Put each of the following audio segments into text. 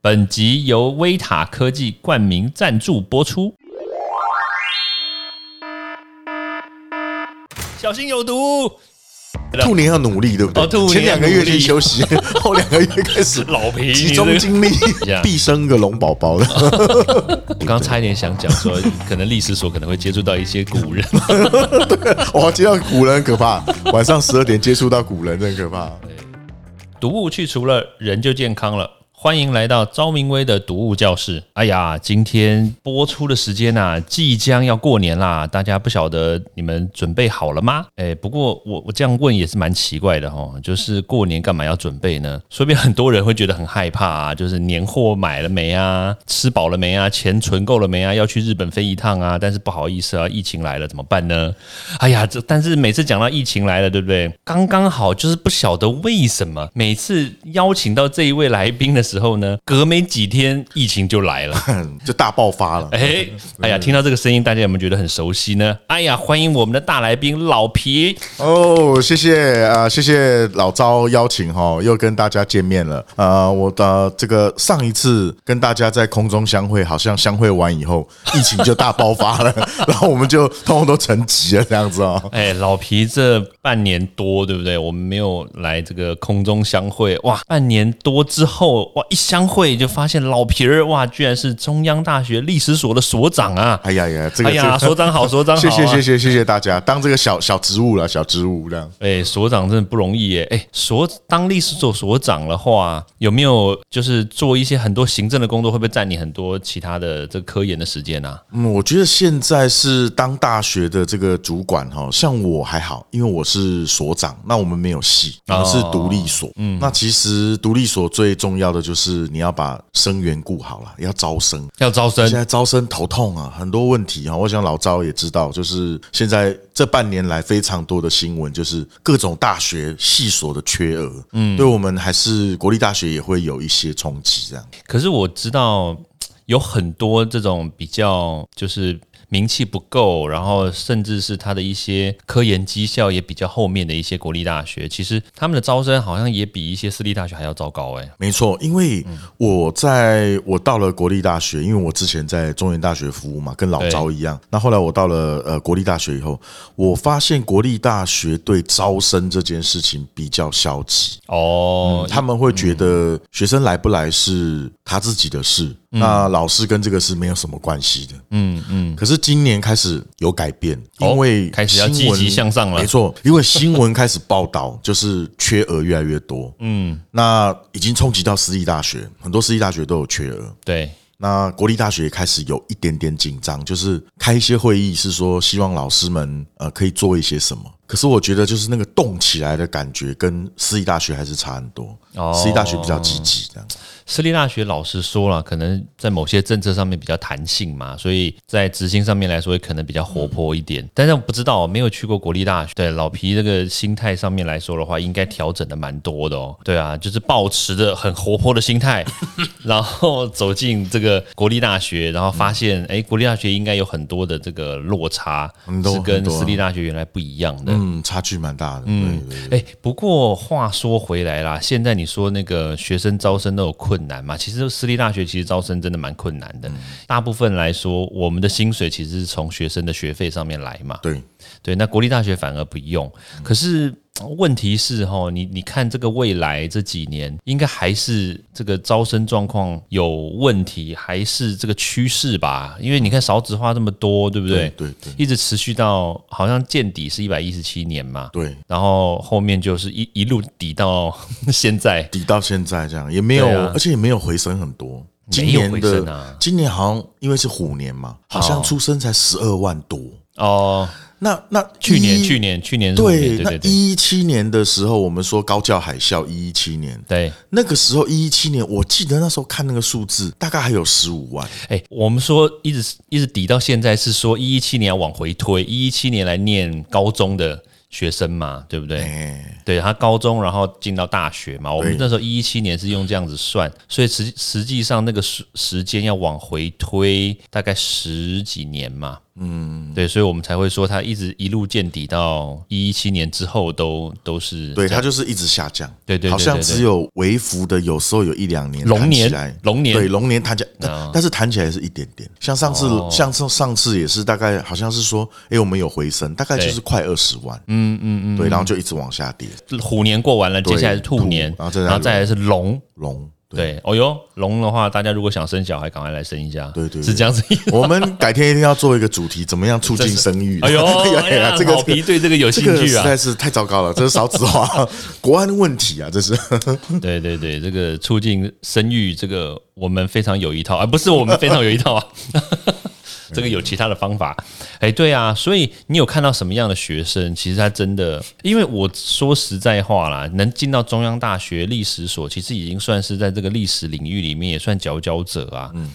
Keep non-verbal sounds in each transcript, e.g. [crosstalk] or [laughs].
本集由威塔科技冠名赞助播出。小心有毒！兔年要努力，对不对？哦兔年前两个月要努力先休息，[laughs] 后两个月开始老皮集中精力，[laughs] 必生个龙宝宝的。[laughs] 我刚差一点想讲说，可能历史所可能会接触到一些古人。对哇，接到古人很可怕，晚上十二点接触到古人真可怕。毒物去除了，人就健康了。欢迎来到昭明威的读物教室。哎呀，今天播出的时间呐、即将要过年啦，大家不晓得你们准备好了吗？哎，不过我我这样问也是蛮奇怪的哦，就是过年干嘛要准备呢？说不定很多人会觉得很害怕啊，就是年货买了没啊，吃饱了没啊，钱存够了没啊，要去日本飞一趟啊，但是不好意思啊，疫情来了怎么办呢？哎呀，这但是每次讲到疫情来了，对不对？刚刚好就是不晓得为什么每次邀请到这一位来宾的时候呢，隔没几天疫情就来了。[laughs] 就大爆发了。哎，哎呀，听到这个声音，大家有没有觉得很熟悉呢？哎呀，欢迎我们的大来宾老皮。哦，谢谢啊、谢谢老招邀请哈，又跟大家见面了。呃，我的这个上一次跟大家在空中相会，好像相会完以后，疫情就大爆发了，[laughs] 然后我们就通通都沉寂了这样子哦。哎，老皮这半年多，对不对？我们没有来这个空中相会，哇，半年多之后，哇，一相会就发现老皮儿，哇，居然是中央大学历史所的所长啊！哎呀呀，这个哎呀，所长好，[laughs] 所长好、谢啊，谢谢谢谢谢大家，当这个小小职务了，小职务这样。哎，所长真的不容易耶！哎，所当历史所所长的话，有没有就是做一些很多行政的工作，会不会占你很多其他的这个科研的时间啊？嗯，我觉得现在是当大学的这个主管哈，像我还好，因为我是所长，那我们没有系，我们是独立所。嗯，那其实独立所最重要的就是你要把生源顾好了，要招生。要招生现在招生头痛啊，很多问题啊。我想老招也知道，就是现在这半年来非常多的新闻，就是各种大学系所的缺额，嗯，对我们还是国立大学也会有一些冲击，这样。可是我知道有很多这种比较就是名气不够，然后甚至是他的一些科研绩效也比较后面的一些国立大学，其实他们的招生好像也比一些私立大学还要糟糕哎。没错，因为我在我到了国立大学，因为我之前在中原大学服务嘛，跟老招一样。那后来我到了呃国立大学以后，我发现国立大学对招生这件事情比较消极。哦，他们会觉得学生来不来是他自己的事，那老师跟这个是没有什么关系的。嗯嗯，可是今年开始有改变，哦因为开始要积极向上了没错，因为新闻开始报道，就是缺额越来越多。嗯，那已经冲击到私立大学，很多私立大学都有缺额。对，那国立大学也开始有一点点紧张，就是开一些会议，是说希望老师们呃可以做一些什么。可是我觉得就是那个动起来的感觉，跟私立大学还是差很多。哦私立大学比较积极，这样。私立大学老实说了，可能在某些政策上面比较弹性嘛，所以在执行上面来说，也可能比较活泼一点。但是我不知道，没有去过国立大学，对老皮这个心态上面来说的话，应该调整的蛮多的哦。对啊，就是保持着很活泼的心态，[laughs] 然后走进这个国立大学，然后发现，哎，国立大学应该有很多的这个落差，是跟私立大学原来不一样的。嗯，差距蛮大的。嗯，哎，不过话说回来啦，现在你说那个学生招生都有困难嘛？其实私立大学其实招生真的蛮困难的。大部分来说，我们的薪水其实是从学生的学费上面来嘛。对，对，那国立大学反而不用。可是问题是哈，你你看这个未来这几年，应该还是这个招生状况有问题，还是这个趋势吧？因为你看少子化这么多，对不对？对对一直持续到好像见底是一百一十七年嘛。对，然后后面就是一一路抵到 [laughs] 现在，抵到现在这样也没有，啊而且也没有回升很多。今年的、今年好像因为是虎年嘛，好像出生才十二万多。哦，那那去年去年去年对，那对对对一七年的时候，我们说高教海啸，一一七年。对，那个时候一一七年，我记得那时候看那个数字，大概还有十五万。哎，我们说一直一直抵到现在是说一一七年要往回推，一一七年来念高中的学生嘛，对不对？哎，对他高中，然后进到大学嘛。我们那时候一一七年是用这样子算，所以实实际上那个时时间要往回推大概十几年嘛。嗯，对，所以我们才会说它一直一路见底到一一七年之后都都是对，它就是一直下降。对对对好像只有微幅的，有时候有一两年龙年龙年对龙年弹起来，但啊。但是弹起来是一点点。像上次哦，像上上次也是大概好像是说，哎，我们有回升，大概就是快二十万，嗯嗯嗯对，然后就一直往下跌。虎年过完了，接下来是兔年，兔然后再然后再来是龙。龙，对，哦哟，龙的话，大家如果想生小孩，赶快来生一下。对对对是这样子。我们改天一定要做一个主题，怎么样促进生育？[laughs] 哎呦，[laughs] 哎呀，这个老皮对这个有兴趣啊个实在。是太糟糕了，这是少子化国安问题啊，这是。[laughs] 对对对，这个促进生育，这个我们非常有一套，而、不是我们非常有一套啊。这个有其他的方法，哎，对啊，所以你有看到什么样的学生？其实他真的，因为我说实在话啦，能进到中央大学历史所，其实已经算是在这个历史领域里面也算佼佼者啊。嗯，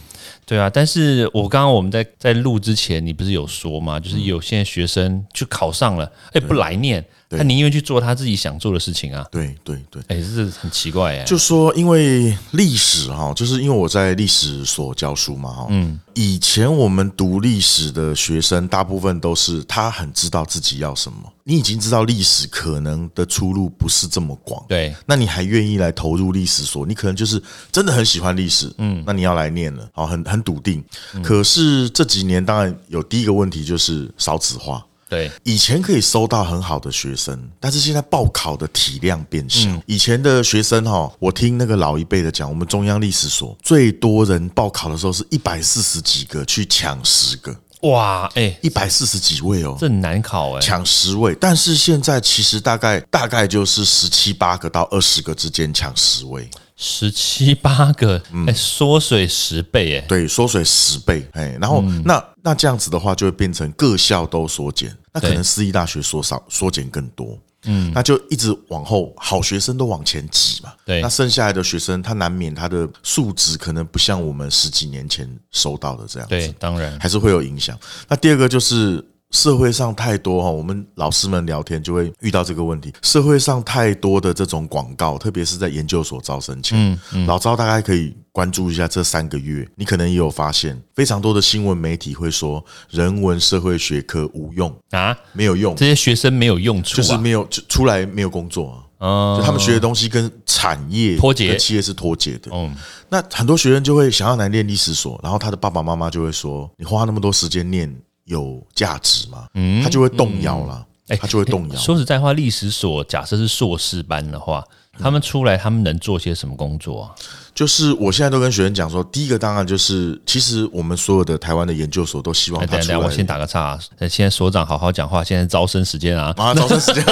对啊。但是我刚刚我们在在录之前，你不是有说吗？就是有些学生就考上了，哎，不来念，他宁愿去做他自己想做的事情啊。对对对，哎，这是很奇怪哎。就说因为历史哈，就是因为我在历史所教书嘛哈，嗯，以前我们读历史的学生，大部分都是他很知道自己要什么，你已经知道历史可能的出路不是这么广，对，那你还愿意来投入历史所？你可能就是真的很喜欢历史，嗯，那你要来念了，好，很很笃定。可是这几年当然有第一个问题就是少子化。对，以前可以收到很好的学生，但是现在报考的体量变小。以前的学生哈，我听那个老一辈的讲，我们中央历史所最多人报考的时候是一百四十几个去抢十个，哇，哎，一百四十几位哦。这很难考哎。抢十位，但是现在其实大概大概就是十七八个到二十个之间抢十位，十七八个，嗯。哎，缩水十倍，哎，对，缩水十倍，哎，然后、那那这样子的话，就会变成各校都缩减，那可能私立大学缩少缩减更多，嗯，那就一直往后，好学生都往前挤嘛，对。那剩下来的学生，他难免他的素质可能不像我们十几年前收到的这样子，对，当然，还是会有影响。那第二个就是社会上太多哈，我们老师们聊天就会遇到这个问题。社会上太多的这种广告，特别是在研究所招生前，老招大概可以关注一下这三个月，你可能也有发现，非常多的新闻媒体会说人文社会学科无用，啊，没有用，这些学生没有用处啊，就是没有就出来没有工作啊。嗯就他们学的东西跟产业脱节。企业是脱节的。嗯那很多学生就会想要来念历史所，然后他的爸爸妈妈就会说：“你花那么多时间念有价值吗？”他就会动摇了，哎他就会动摇。嗯说实在话，历史所假设是硕士班的话，他们出来他们能做些什么工作啊？就是我现在都跟学生讲说，第一个当然就是，其实我们所有的台湾的研究所都希望他出来我先打个岔啊，呃现在所长好好讲话，现在招生时间啊，啊，招生时间，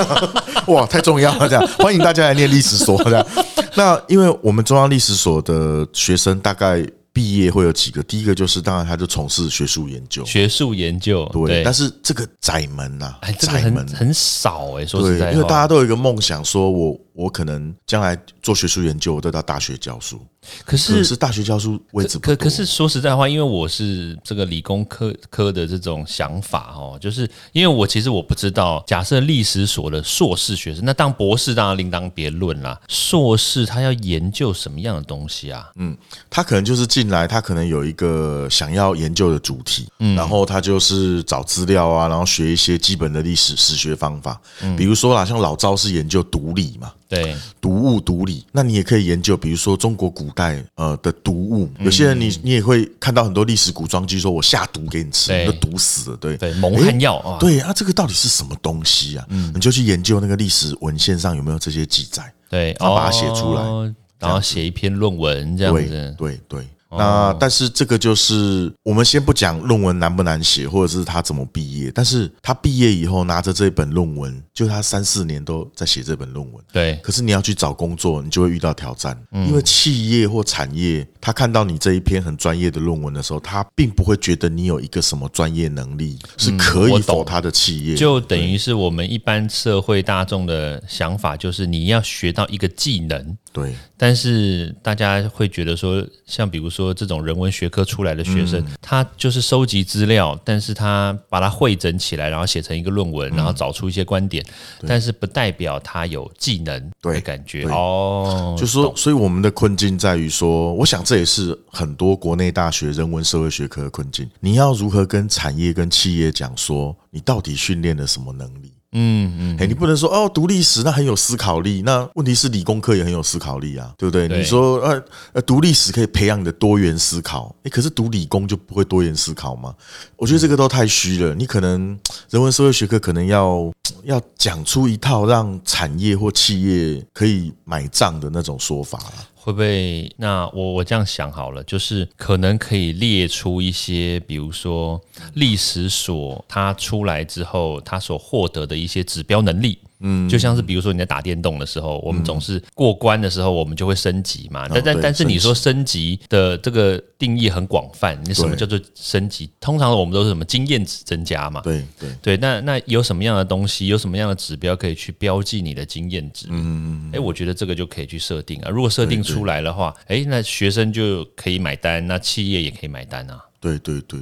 哇，太重要了！这样欢迎大家来念历史所。这样，那因为我们中央历史所的学生大概毕业会有几个，第一个就是当然他就从事学术研究，学术研究，对，但是这个窄门呐、窄门。很。很少哎，说实对在，因为大家都有一个梦想，说我我可能将来做学术研究，我都到大学教书。可可是是大学教书位置可可是说实在话，因为我是这个理工科科的这种想法哦，就是因为我其实我不知道，假设历史所的硕士学生，那当博士当然另当别论啦。硕士他要研究什么样的东西啊？嗯他可能就是进来，他可能有一个想要研究的主题，嗯然后他就是找资料啊，然后学一些基本的历史史学方法，嗯比如说啦，像老招是研究独立嘛，对，读物读理，那你也可以研究，比如说中国古代呃的毒物，有些人你你也会看到很多历史古装剧，说我下毒给你吃，对。你就毒死了，对。对蒙汗药啊。对啊，这个到底是什么东西啊？你就去研究那个历史文献上有没有这些记载，对，然后把它写出来哦然后写一篇论文这样对子。对对。那但是这个就是我们先不讲论文难不难写，或者是他怎么毕业，但是他毕业以后拿着这本论文，就他三四年都在写这本论文。对，可是你要去找工作，你就会遇到挑战，因为企业或产业，他看到你这一篇很专业的论文的时候，他并不会觉得你有一个什么专业能力是可以否他的企业，就等于是我们一般社会大众的想法，就是你要学到一个技能，对，但是大家会觉得说，像比如说这种人文学科出来的学生，他就是收集资料，但是他把它汇整起来，然后写成一个论文，然后找出一些观点，但是不代表他有技能对的感觉哦。就是说，所以我们的困境在于说，我想这也是很多国内大学人文社会学科的困境。你要如何跟产业跟企业讲说，你到底训练了什么能力？嗯嗯，哎，你不能说哦，读历史那很有思考力，那问题是理工科也很有思考力啊，对不对？对你说呃呃，读历史可以培养你的多元思考，哎，可是读理工就不会多元思考吗？我觉得这个都太虚了。你可能人文社会学科可能要 [tsk] 要讲出一套让产业或企业可以买账的那种说法啦。会不会？那我我这样想好了，就是可能可以列出一些，比如说历史所它出来之后，它所获得的一些指标能力。嗯，就像是比如说你在打电动的时候，我们总是过关的时候，我们就会升级嘛。但但但是你说升级的这个定义很广泛，你什么叫做升级？通常我们都是什么经验值增加嘛？对对，对，那那有什么样的东西，有什么样的指标可以去标记你的经验值？嗯嗯，哎，我觉得这个就可以去设定啊。如果设定出来的话，哎，那学生就可以买单，那企业也可以买单啊。对对对，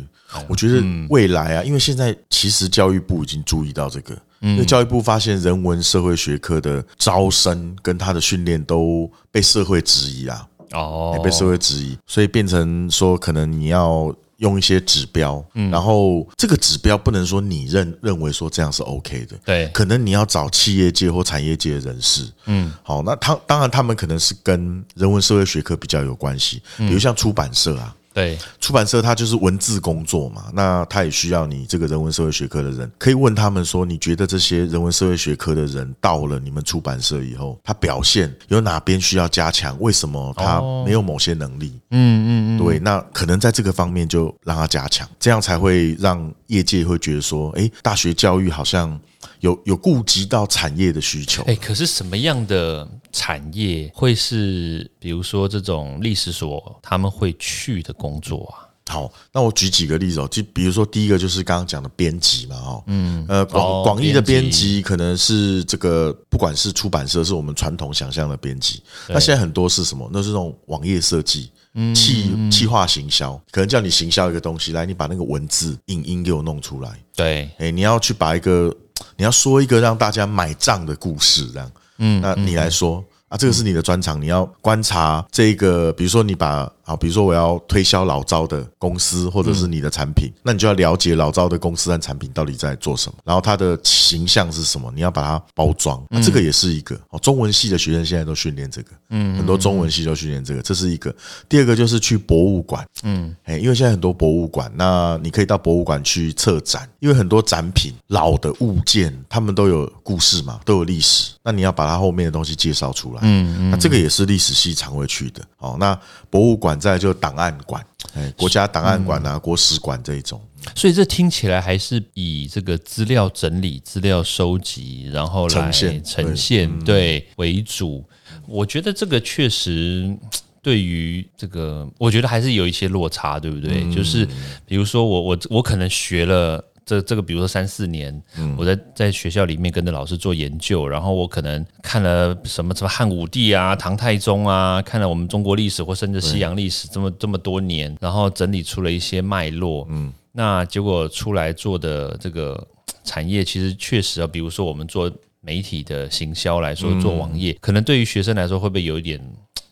我觉得未来啊，因为现在其实教育部已经注意到这个，因为教育部发现人文社会学科的招生跟他的训练都被社会质疑啊，哦。也被社会质疑，所以变成说可能你要。用一些指标，然后这个指标不能说你认认为说这样是 OK 的，对。可能你要找企业界或产业界的人士，嗯，好，那他当然他们可能是跟人文社会学科比较有关系，比如像出版社啊，对出版社它就是文字工作嘛，那它也需要你这个人文社会学科的人，可以问他们说，你觉得这些人文社会学科的人到了你们出版社以后，他表现有哪边需要加强？为什么他没有某些能力？嗯嗯嗯，对，那可能在这个方面就让他加强，这样才会让业界会觉得说，诶，大学教育好像有有顾及到产业的需求。哎，可是什么样的产业会是，比如说这种历史所他们会去的工作啊？好，那我举几个例子哦，就比如说第一个就是刚刚讲的编辑嘛，哦，嗯，呃，哦广广义的编编辑可能是这个，不管是出版社，是我们传统想象的编辑，那现在很多是什么？那是那种网页设计。企企划行销，可能叫你行销一个东西，来，你把那个文字、影音给我弄出来。对，哎，你要去把一个，你要说一个让大家买账的故事，这样，嗯，那你来说啊，这个是你的专长，你要观察这个，比如说你把啊，比如说我要推销老招的公司或者是你的产品，那你就要了解老招的公司和产品到底在做什么，然后它的形象是什么，你要把它包装，那这个也是一个。哦。中文系的学生现在都训练这个，嗯，很多中文系都训练这个，这是一个。第二个就是去博物馆，嗯，哎，因为现在很多博物馆，那你可以到博物馆去策展，因为很多展品老的物件，他们都有故事嘛，都有历史，那你要把它后面的东西介绍出来，嗯嗯，那这个也是历史系常会去的。哦，那博物馆再来就档案馆，哎，国家档案馆啊，国史馆这一种，所以这听起来还是以这个资料整理、资料收集，然后来呈现呈现对为主。我觉得这个确实。对于这个，我觉得还是有一些落差，对不对？就是比如说我我我可能学了这这个，比如说三四年，我在在学校里面跟着老师做研究，然后我可能看了什么什么汉武帝啊、唐太宗啊，看了我们中国历史或甚至西洋历史这么这么多年，然后整理出了一些脉络，嗯，那结果出来做的这个产业，其实确实啊，比如说我们做媒体的行销来说，做网页，可能对于学生来说会不会有一点？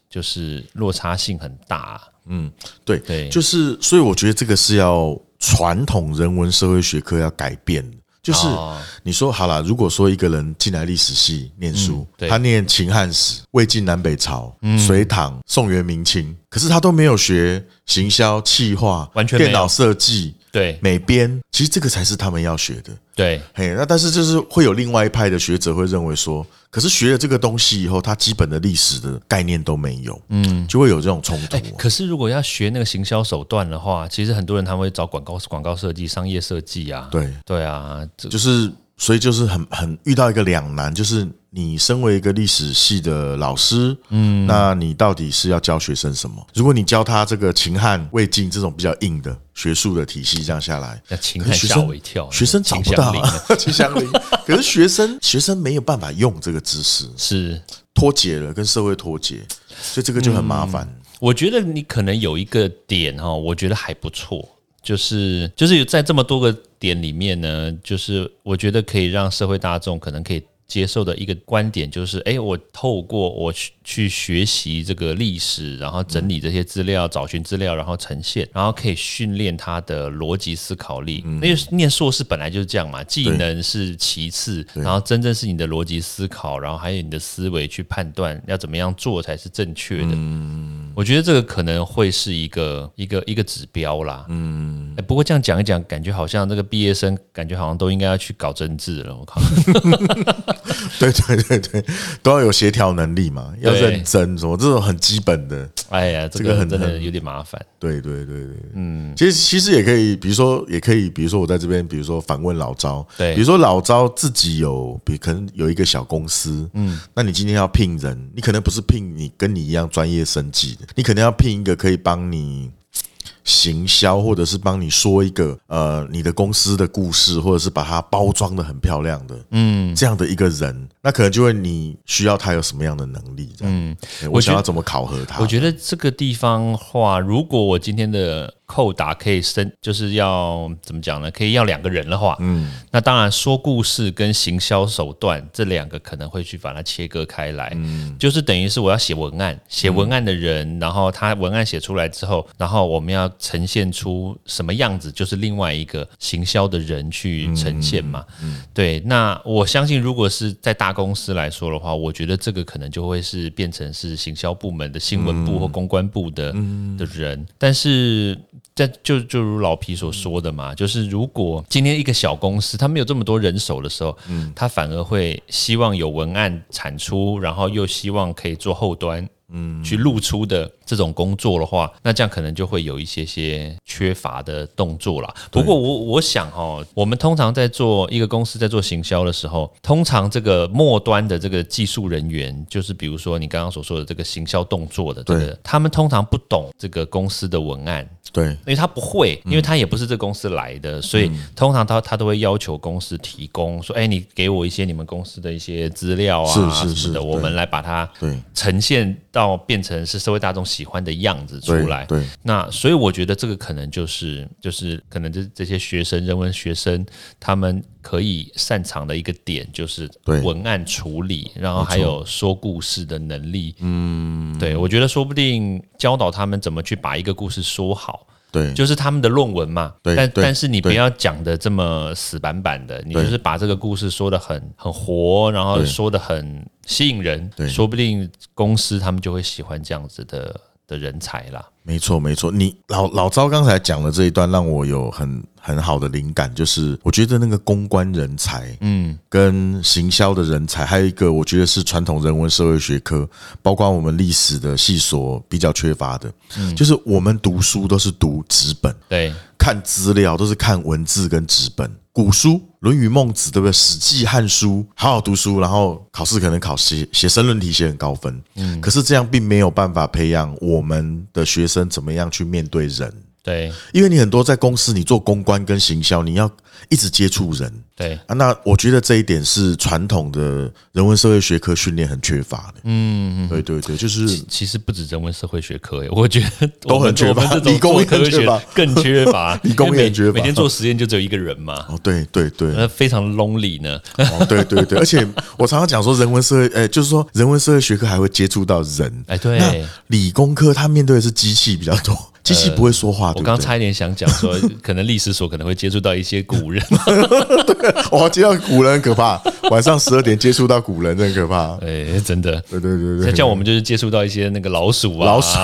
就是落差性很大，嗯，对。对。就是所以我觉得这个是要传统人文社会学科要改变的。就是哦。你说好了，如果说一个人进来历史系念书，他念秦汉史、魏晋南北朝、隋唐、宋元明清，可是他都没有学行销、企划、完全电脑设计、对。美编，其实这个才是他们要学的。对。嘿，那但是就是会有另外一派的学者会认为说，可是学了这个东西以后，他基本的历史的概念都没有，嗯，就会有这种冲突哎、。可是如果要学那个行销手段的话，其实很多人他们会找广告广告设计、商业设计啊，对，对啊，就是所以就是很很遇到一个两难，就是你身为一个历史系的老师，嗯，那你到底是要教学生什么？如果你教他这个秦汉魏晋这种比较硬的学术的体系，这样下来，那秦汉吓我一跳，学生找不到啊秦香菱，[laughs] 可是学生 [laughs] 学生没有办法用这个知识，是。脱节了，跟社会脱节，所以这个就很麻烦。我觉得你可能有一个点哈，我觉得还不错，就是就是有在这么多个点里面呢，就是我觉得可以让社会大众可能可以接受的一个观点，就是哎，我透过我去去学习这个历史，然后整理这些资料，找寻资料，然后呈现，然后可以训练他的逻辑思考力。因为念硕士本来就是这样嘛，技能是其次，然后真正是你的逻辑思考，然后还有你的思维去判断要怎么样做才是正确的。我觉得这个可能会是一个一个一个指标啦。嗯，不过这样讲一讲，感觉好像这个毕业生感觉好像都应该要去搞政治了。我靠，[laughs] [laughs] 对对对对，都要有协调能力嘛，要认真，什么这种很基本的。哎呀，这这个很真的有点麻烦。对对对对，嗯，其实其实也可以，比如说也可以，比如说我在这边，比如说反问老招，对比如说老招自己有，比可能有一个小公司，嗯，那你今天要聘人，你可能不是聘你跟你一样专业生技的，你可能要聘一个可以帮你。行销，或者是帮你说一个呃你的公司的故事，或者是把它包装的很漂亮的，嗯，这样的一个人，那可能就会你需要他有什么样的能力，这样，嗯，我想要怎么考核他？我觉得这个地方话，如果我今天的扣打可以升，就是要怎么讲呢？可以要两个人的话，嗯，那当然说故事跟行销手段这两个可能会去把它切割开来，嗯，就是等于是我要写文案，写文案的人，然后他文案写出来之后，然后我们要呈现出什么样子，就是另外一个行销的人去呈现嘛，对。那我相信，如果是在大公司来说的话，我觉得这个可能就会是变成是行销部门的新闻部或公关部的的人，但是。在就就如老皮所说的嘛，就是如果今天一个小公司他没有这么多人手的时候，嗯，他反而会希望有文案产出，然后又希望可以做后端。嗯，去露出的这种工作的话，那这样可能就会有一些些缺乏的动作啦。不过我我想哈，我们通常在做一个公司在做行销的时候，通常这个末端的这个技术人员，就是比如说你刚刚所说的这个行销动作的，这个他们通常不懂这个公司的文案，对，因为他不会，因为他也不是这公司来的，所以通常他他都会要求公司提供，说，哎，你给我一些你们公司的一些资料啊，是是是的，我们来把它对。呈现。到变成是社会大众喜欢的样子出来，对，那所以我觉得这个可能就是就是可能这这些学生人文学生他们可以擅长的一个点就是文案处理，然后还有说故事的能力，嗯，对我觉得说不定教导他们怎么去把一个故事说好。对，就是他们的论文嘛。对，但但是你不要讲的这么死板板的，你就是把这个故事说的很很活，然后说的很吸引人，说不定公司他们就会喜欢这样子的的人才啦。没错，没错。你老老赵刚才讲的这一段，让我有很很好的灵感，就是我觉得那个公关人才，嗯，跟行销的人才，还有一个我觉得是传统人文社会学科，包括我们历史的系所比较缺乏的，就是我们读书都是读纸本，对，看资料都是看文字跟纸本。古书《论语》《孟子》，对不对？《史记》《汉书》，好好读书，然后考试可能考写写申论题写很高分。嗯，可是这样并没有办法培养我们的学生怎么样去面对人。对，因为你很多在公司，你做公关跟行销，你要一直接触人。对啊，那我觉得这一点是传统的人文社会学科训练很缺乏的。嗯，对对对，就是其实不止人文社会学科，我觉得都很缺乏，[laughs] 理工科学更缺乏，[laughs] 理工也缺乏。每天做实验就只有一个人嘛。哦，对对对，那非常 lonely 呢。哦，对对对，而且我常常讲说，人文社会，哎，就是说人文社会学科还会接触到人。哎，对，理工科他面对的是机器比较多。机器不会说话。我刚差一点想讲说，可能历史所可能会接触到一些古人。[laughs] 对哇，接到古人很可怕，晚上十二点接触到古人真可怕。[laughs] 哎，真的。对对对对。像我们就是接触到一些那个老鼠啊，老鼠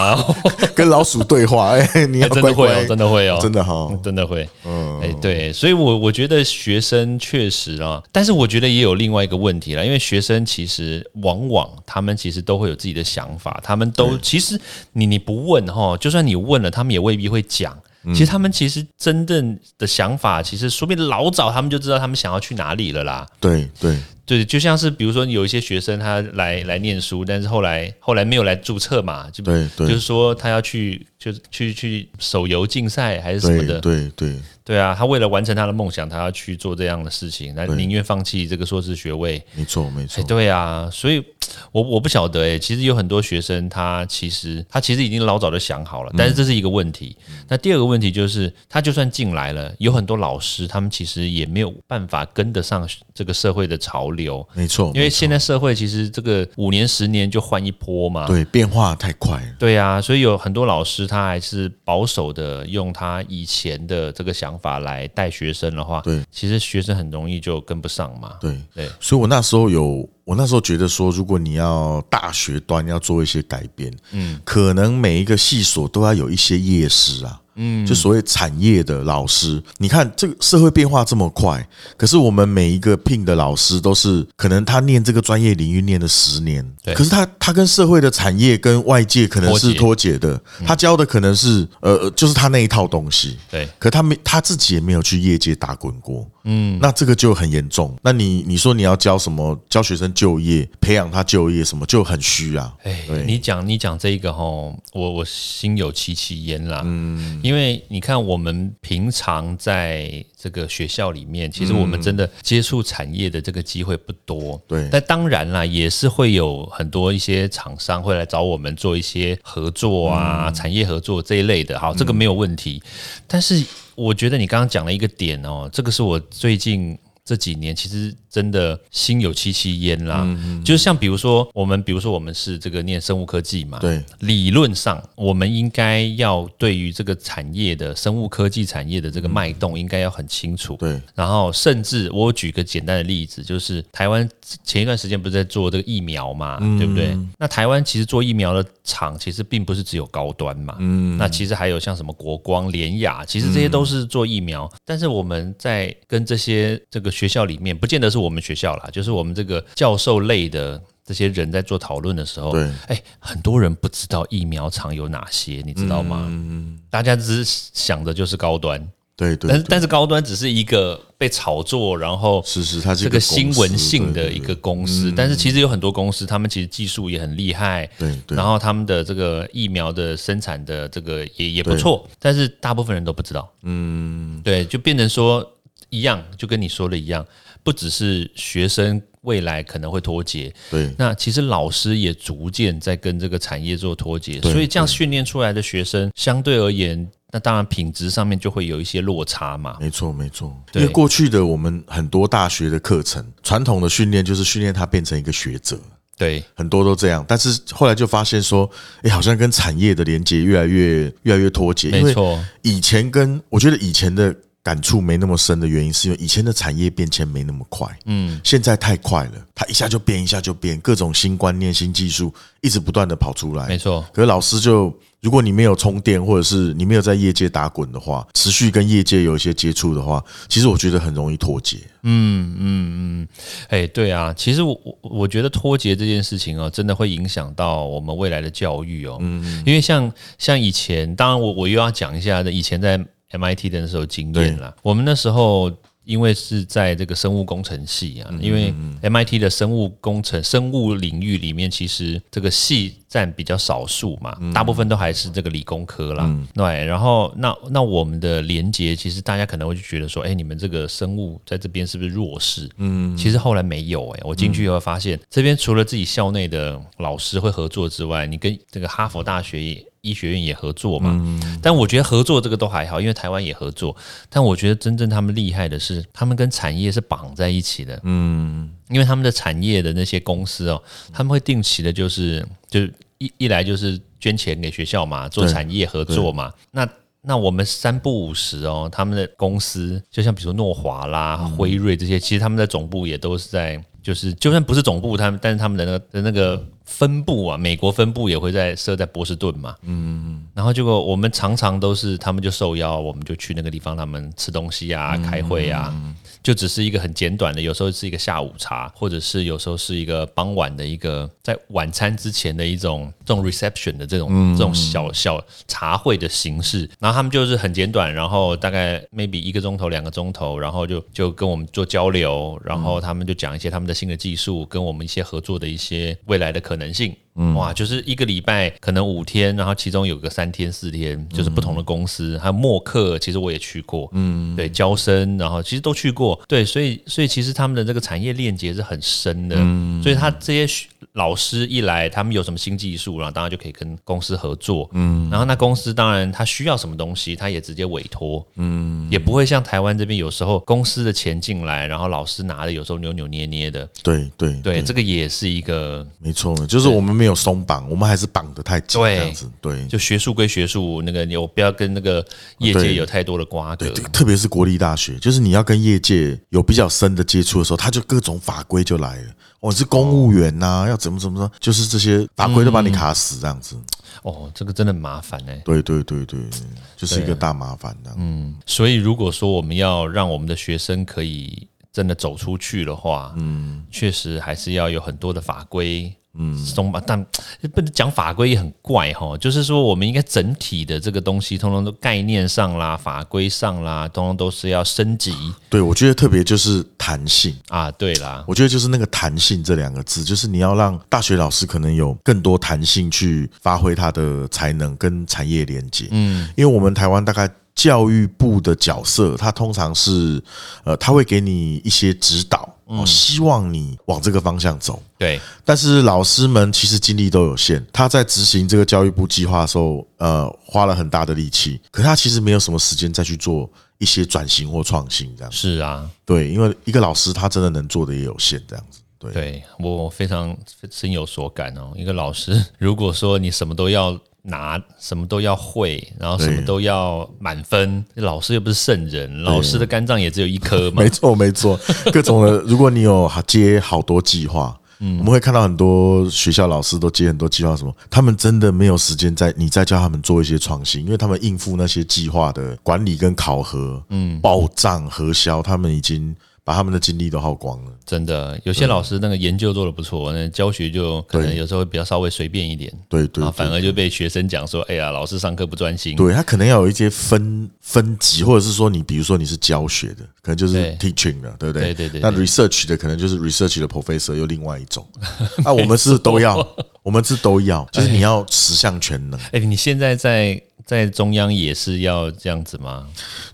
跟老鼠对话。哎，你真的会哦，真的会哦，真的哈，真的会。嗯，哎，对，所以我我觉得学生确实啊，但是我觉得也有另外一个问题了，因为学生其实往往他们其实都会有自己的想法，他们都其实你你不问哈，就算你问了。他们也未必会讲，其实他们其实真正的想法，其实说不定老早他们就知道他们想要去哪里了啦。对对。对，就像是比如说有一些学生他来来念书，但是后来后来没有来注册嘛，就对对。就是说他要去就是去去手游竞赛还是什么对的，对对对啊，他为了完成他的梦想，他要去做这样的事情，那宁愿放弃这个硕士学位。没错没哎，错，对啊，所以我我不晓得哎、其实有很多学生他其实他其实已经老早就想好了，嗯。但是这是一个问题。那第二个问题就是，他就算进来了，有很多老师他们其实也没有办法跟得上这个社会的潮流，没错，因为现在社会其实这个五年十年就换一波嘛。对变化太快了，对啊，所以有很多老师他还是保守的用他以前的这个想法来带学生的话，对，其实学生很容易就跟不上嘛。对对所以我那时候有，我那时候觉得说，如果你要大学端要做一些改变，嗯，可能每一个系所都要有一些夜师啊。嗯，就所谓产业的老师，你看这个社会变化这么快，可是我们每一个聘的老师都是可能他念这个专业领域念了十年，对可是他他跟社会的产业跟外界可能是脱节的，他教的可能是呃呃就是他那一套东西，对，可他没他自己也没有去业界打滚过，嗯，那这个就很严重。那你你说你要教什么？教学生就业，培养他就业，什么就很虚啊。哎，你讲你讲这一个吼，我我心有戚戚焉啦。嗯，因为你看我们平常在这个学校里面，其实我们真的接触产业的这个机会不多。对但当然啦，也是会有很多一些厂商会来找我们做一些合作啊、产业合作这一类的。好，这个没有问题。但是我觉得你刚刚讲了一个点哦，这个是我最近。这几年其实真的心有戚戚焉啦，就是像比如说我们，比如说我们是这个念生物科技嘛，对，理论上我们应该要对于这个产业的生物科技产业的这个脉动应该要很清楚，对，然后甚至我举个简单的例子，就是台湾前一段时间不是在做这个疫苗嘛，对不对？那台湾其实做疫苗的厂其实并不是只有高端嘛，嗯，那其实还有像什么国光、联雅，其实这些都是做疫苗，但是我们在跟这些这个学校里面，不见得是我们学校啦，就是我们这个教授类的。这些人在做讨论的时候，对，哎，很多人不知道疫苗厂有哪些，你知道吗？嗯大家只是想的就是高端，对对但是但是高端只是一个被炒作，然后是是，它这个新闻性的一个公司，但是其实有很多公司，他们其实技术也很厉害，对对。然后他们的这个疫苗的生产的这个也也不错，但是大部分人都不知道，嗯，对，就变成说一样，就跟你说的一样，不只是学生未来可能会脱节，对那其实老师也逐渐在跟这个产业做脱节，所以这样训练出来的学生，相对而言，那当然品质上面就会有一些落差嘛。没错没错。因为过去的我们很多大学的课程，传统的训练就是训练他变成一个学者。对，很多都这样，但是后来就发现说，哎，好像跟产业的连接越来越越来越脱节。没错，以前跟我觉得以前的感触没那么深的原因，是因为以前的产业变迁没那么快，嗯，现在太快了，它一下就变，一下就变，各种新观念、新技术一直不断的跑出来，没错。可是老师就，如果你没有充电，或者是你没有在业界打滚的话，持续跟业界有一些接触的话，其实我觉得很容易脱节。嗯嗯嗯哎，对啊，其实我我我觉得脱节这件事情哦，真的会影响到我们未来的教育哦。嗯，因为像像以前，当然我我又要讲一下以前在 MIT 的那时候经验啦。我们那时候因为是在这个生物工程系啊，因为 MIT 的生物工程生物领域里面，其实这个系占比较少数嘛，大部分都还是这个理工科啦。对，然后那那我们的连接，其实大家可能会觉得说，哎，你们这个生物在这边是不是弱势？嗯，其实后来没有哎、我进去以后发现，这边除了自己校内的老师会合作之外，你跟这个哈佛大学也。医学院也合作嘛，但我觉得合作这个都还好，因为台湾也合作。但我觉得真正他们厉害的是，他们跟产业是绑在一起的。嗯，因为他们的产业的那些公司哦，他们会定期的，就是就是一一来就是捐钱给学校嘛，做产业合作嘛。那那我们三不五时哦，他们的公司就像比如说诺华啦、辉瑞这些，其实他们的总部也都是在，就是就算不是总部，他们但是他们的那个的那个分部啊，美国分部也会在设在波士顿嘛，嗯，然后结果我们常常都是他们就受邀，我们就去那个地方，他们吃东西啊，开会啊。就只是一个很简短的，有时候是一个下午茶，或者是有时候是一个傍晚的一个在晚餐之前的一种这种 reception 的这种这种小小茶会的形式。然后他们就是很简短，然后大概 maybe 一个钟头、两个钟头，然后就就跟我们做交流，然后他们就讲一些他们的新的技术，跟我们一些合作的一些未来的可能性。哇，就是一个礼拜可能五天，然后其中有个三天四天就是不同的公司，还有默克，其实我也去过，嗯，对，交生，然后其实都去过，对，所以所以其实他们的这个产业链接是很深的，所以他这些老师一来，他们有什么新技术，然后当然就可以跟公司合作，嗯，然后那公司当然他需要什么东西，他也直接委托，嗯，也不会像台湾这边有时候公司的钱进来，然后老师拿的有时候扭扭捏捏的，对对对，这个也是一个没错，就是我们。没有松绑，我们还是绑得太紧，这样子。对，就学术归学术，那个你不要跟那个业界有太多的瓜葛。特别是国立大学，就是你要跟业界有比较深的接触的时候，他就各种法规就来了。我是公务员呐，要怎么怎么着，就是这些法规都把你卡死这样子。哦，这个真的麻烦哎。对对对对，就是一个大麻烦的。嗯，所以如果说我们要让我们的学生可以真的走出去的话，嗯，确实还是要有很多的法规。嗯，松吧，但不能讲法规也很怪哈。就是说，我们应该整体的这个东西，通通都概念上啦、法规上啦，通通都是要升级。对，我觉得特别就是弹性啊。对啦，我觉得就是那个弹性这两个字，就是你要让大学老师可能有更多弹性去发挥他的才能跟产业连接。嗯，因为我们台湾大概。教育部的角色，他通常是，呃，他会给你一些指导，哦，希望你往这个方向走。对，但是老师们其实精力都有限，他在执行这个教育部计划的时候，呃，花了很大的力气，可他其实没有什么时间再去做一些转型或创新，这样是啊，对，因为一个老师他真的能做的也有限，这样子。对，对我非常深有所感哦。一个老师，如果说你什么都要。拿什么都要会，然后什么都要满分。老师又不是圣人，老师的肝脏也只有一颗嘛。[laughs] 没错，没错。各种的，[laughs] 如果你有接好多计划，嗯，我们会看到很多学校老师都接很多计划，什么？他们真的没有时间在你再教他们做一些创新，因为他们应付那些计划的管理跟考核，嗯，报账核销，他们已经。把他们的精力都耗光了，真的。有些老师那个研究做的不错，那教学就可能有时候会比较稍微随便一点，对对，反而就被学生讲说：“哎呀，老师上课不专心。”对他可能要有一些分分级，或者是说你比如说你是教学的，可能就是 teaching 的，对不对？对对对。那 research 的可能就是 research 的 professor 又另外一种。那，[laughs] 我们是都要，我们是都要，就是你要十项全能。哎，你现在在在中央也是要这样子吗？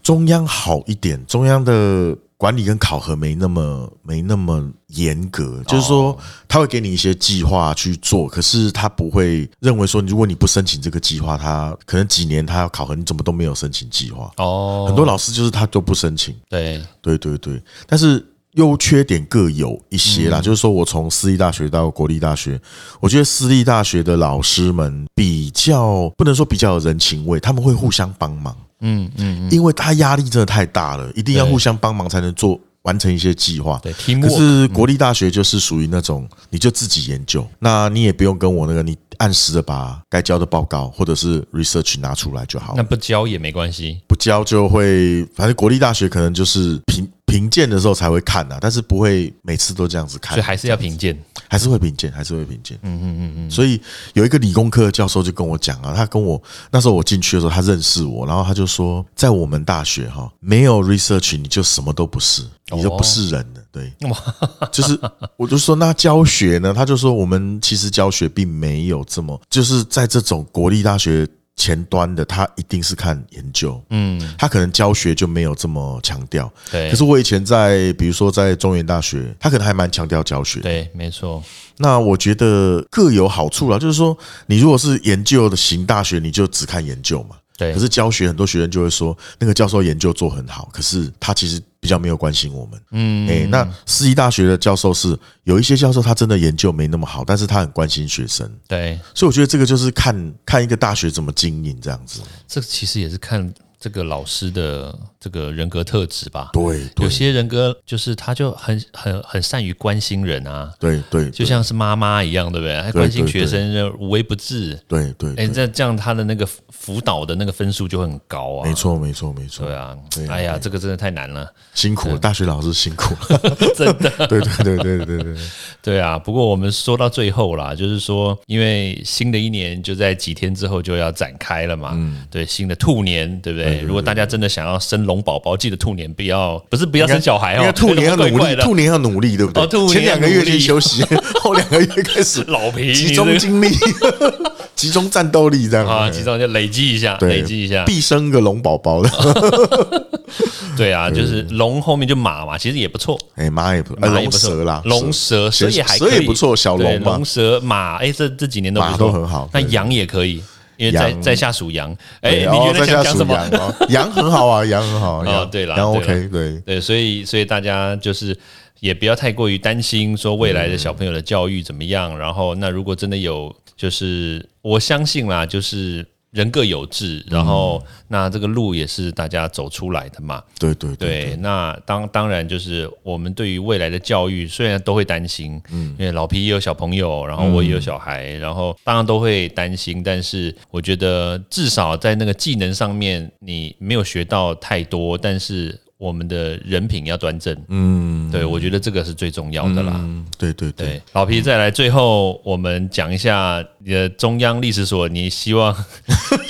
中央好一点，中央的。管理跟考核没那么没那么严格，就是说他会给你一些计划去做，可是他不会认为说如果你不申请这个计划，他可能几年他要考核，你怎么都没有申请计划哦。很多老师就是他都不申请，对对对对，但是优缺点各有一些啦。就是说我从私立大学到国立大学，我觉得私立大学的老师们比较不能说比较有人情味，他们会互相帮忙。嗯嗯，因为他压力真的太大了，一定要互相帮忙才能做完成一些计划。对，可是国立大学就是属于那种，你就自己研究，那你也不用跟我那个，你按时的把该交的报告或者是 research 拿出来就好。那不交也没关系，不交就会，反正国立大学可能就是评评鉴的时候才会看呐，但是不会每次都这样子看，所以还是要评鉴。还是会评鉴，还是会评鉴。嗯嗯嗯嗯。所以有一个理工科教授就跟我讲啊，他跟我那时候我进去的时候，他认识我，然后他就说，在我们大学哈，没有 research 你就什么都不是，你就不是人了。对，[laughs] 就是我就说那教学呢，他就说我们其实教学并没有这么，就是在这种国立大学。前端的他一定是看研究，嗯，他可能教学就没有这么强调，对。可是我以前在，比如说在中原大学，他可能还蛮强调教学，对，没错。那我觉得各有好处啦，就是说，你如果是研究的型大学，你就只看研究嘛。对，可是教学很多学生就会说，那个教授研究做很好，可是他其实比较没有关心我们。嗯，哎，那私立大学的教授是有一些教授，他真的研究没那么好，但是他很关心学生。对，所以我觉得这个就是看看一个大学怎么经营这样子。这其实也是看这个老师的这个人格特质吧。对对有些人格就是他就很很很善于关心人啊，对对，就像是妈妈一样，对不对？还关心学生，无微不至。对对，哎，这这样他的那个辅导的那个分数就很高啊。没错没错没错。对啊，哎呀，这个真的太难了，辛苦了，大学老师辛苦了，[laughs] 真的。[laughs] 对对对对对对对啊。不过我们说到最后啦，就是说，因为新的一年就在几天之后就要展开了嘛。嗯。对，新的兔年，对不对？如果大家真的想要生龙宝宝，记得兔年不要不是不要生小孩哦，兔年要努力，兔年要努力，对不对？前两个月先休息，后两个月开始 [laughs] 老皮集中精力，[laughs] 集中战斗力，这样啊，集中就累积一下，累积一下，必生个龙宝宝的。[laughs] 对啊，就是龙后面就马嘛，其实也不错。哎，马也不，龙蛇啦，龙蛇蛇也还蛇也不错，小龙龙蛇马，哎，这这几年都都很好。那羊也可以。因为在在下属羊，哎，你原来想讲什么？羊很好啊，羊很好。啊，对了，羊 OK，对对，所以所以大家就是也不要太过于担心，说未来的小朋友的教育怎么样。然后，那如果真的有，就是我相信啦，就是。人各有志，然后那这个路也是大家走出来的嘛。对对对，那当当然就是我们对于未来的教育，虽然都会担心，嗯，因为老皮也有小朋友，然后我也有小孩，然后当然都会担心，但是我觉得至少在那个技能上面，你没有学到太多，但是。我们的人品要端正，嗯，对，我觉得这个是最重要的啦。对对对，老皮再来，最后我们讲一下你的中央历史所，你希望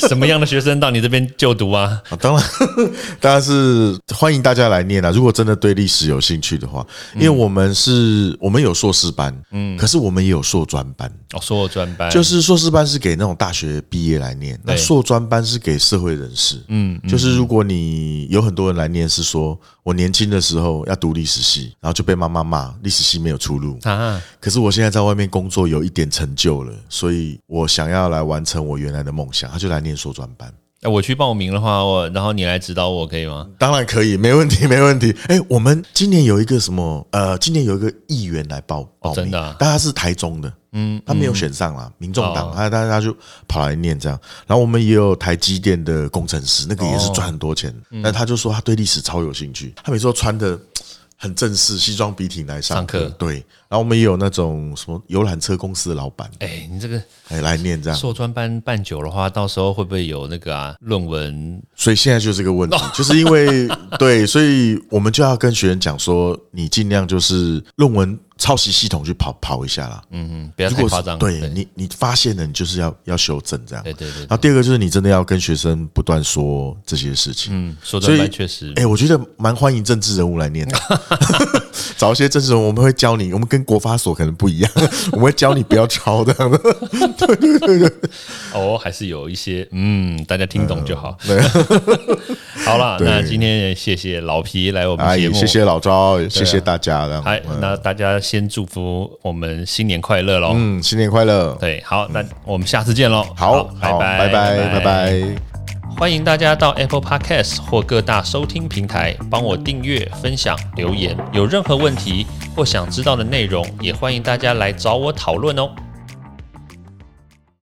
什么样的学生到你这边就读啊？[laughs] 当然，[laughs] 当然是欢迎大家来念啊！如果真的对历史有兴趣的话，因为我们是，我们有硕士班，嗯，可是我们也有硕专班哦，硕专班就是硕士班是给那种大学毕业来念，那硕专班是给社会人士，嗯，就是如果你有很多人来念，是说。说我年轻的时候要读历史系，然后就被妈妈骂历史系没有出路啊。可是我现在在外面工作有一点成就了，所以我想要来完成我原来的梦想，他就来念硕专班。哎，我去报名的话，我然后你来指导我可以吗？[laughs] 当然可以，没问题，没问题。哎，我们今年有一个什么？呃，今年有一个议员来报报名，但他是台中的，嗯，他没有选上啦，民众党，他他他就跑来念这样。然后我们也有台积电的工程师，那个也是赚很多钱，但他就说他对历史超有兴趣，他每次都穿的。很正式，西装笔挺来上课。对，然后我们也有那种什么游览车公司的老板。哎，你这个哎来念这样。硕专班办久的话，到时候会不会有那个啊论文？所以现在就这个问题，[laughs] 就是因为对，所以我们就要跟学员讲说，你尽量就是论文。抄袭系统去跑跑一下啦，嗯嗯，不要太夸张。对你，你发现了，你就是要要修正这样。对对对。然后第二个就是你真的要跟学生不断说这些事情。嗯，说的蛮确实。哎，我觉得蛮欢迎政治人物来念的，[laughs] 找一些政治人，我们会教你。我们跟国发所可能不一样，[laughs] 我们会教你不要抄的。对对对对。哦，还是有一些，嗯，大家听懂就好。对。[laughs] 好了，那今天也谢谢老皮来我们节目，谢谢老赵，谢谢大家。嗨，那大家先祝福我们新年快乐喽！嗯，新年快乐。对，好，那我们下次见喽。好，拜拜，拜拜，拜拜。欢迎大家到 Apple Podcast 或各大收听平台帮我订阅、分享、留言。有任何问题或想知道的内容，也欢迎大家来找我讨论哦。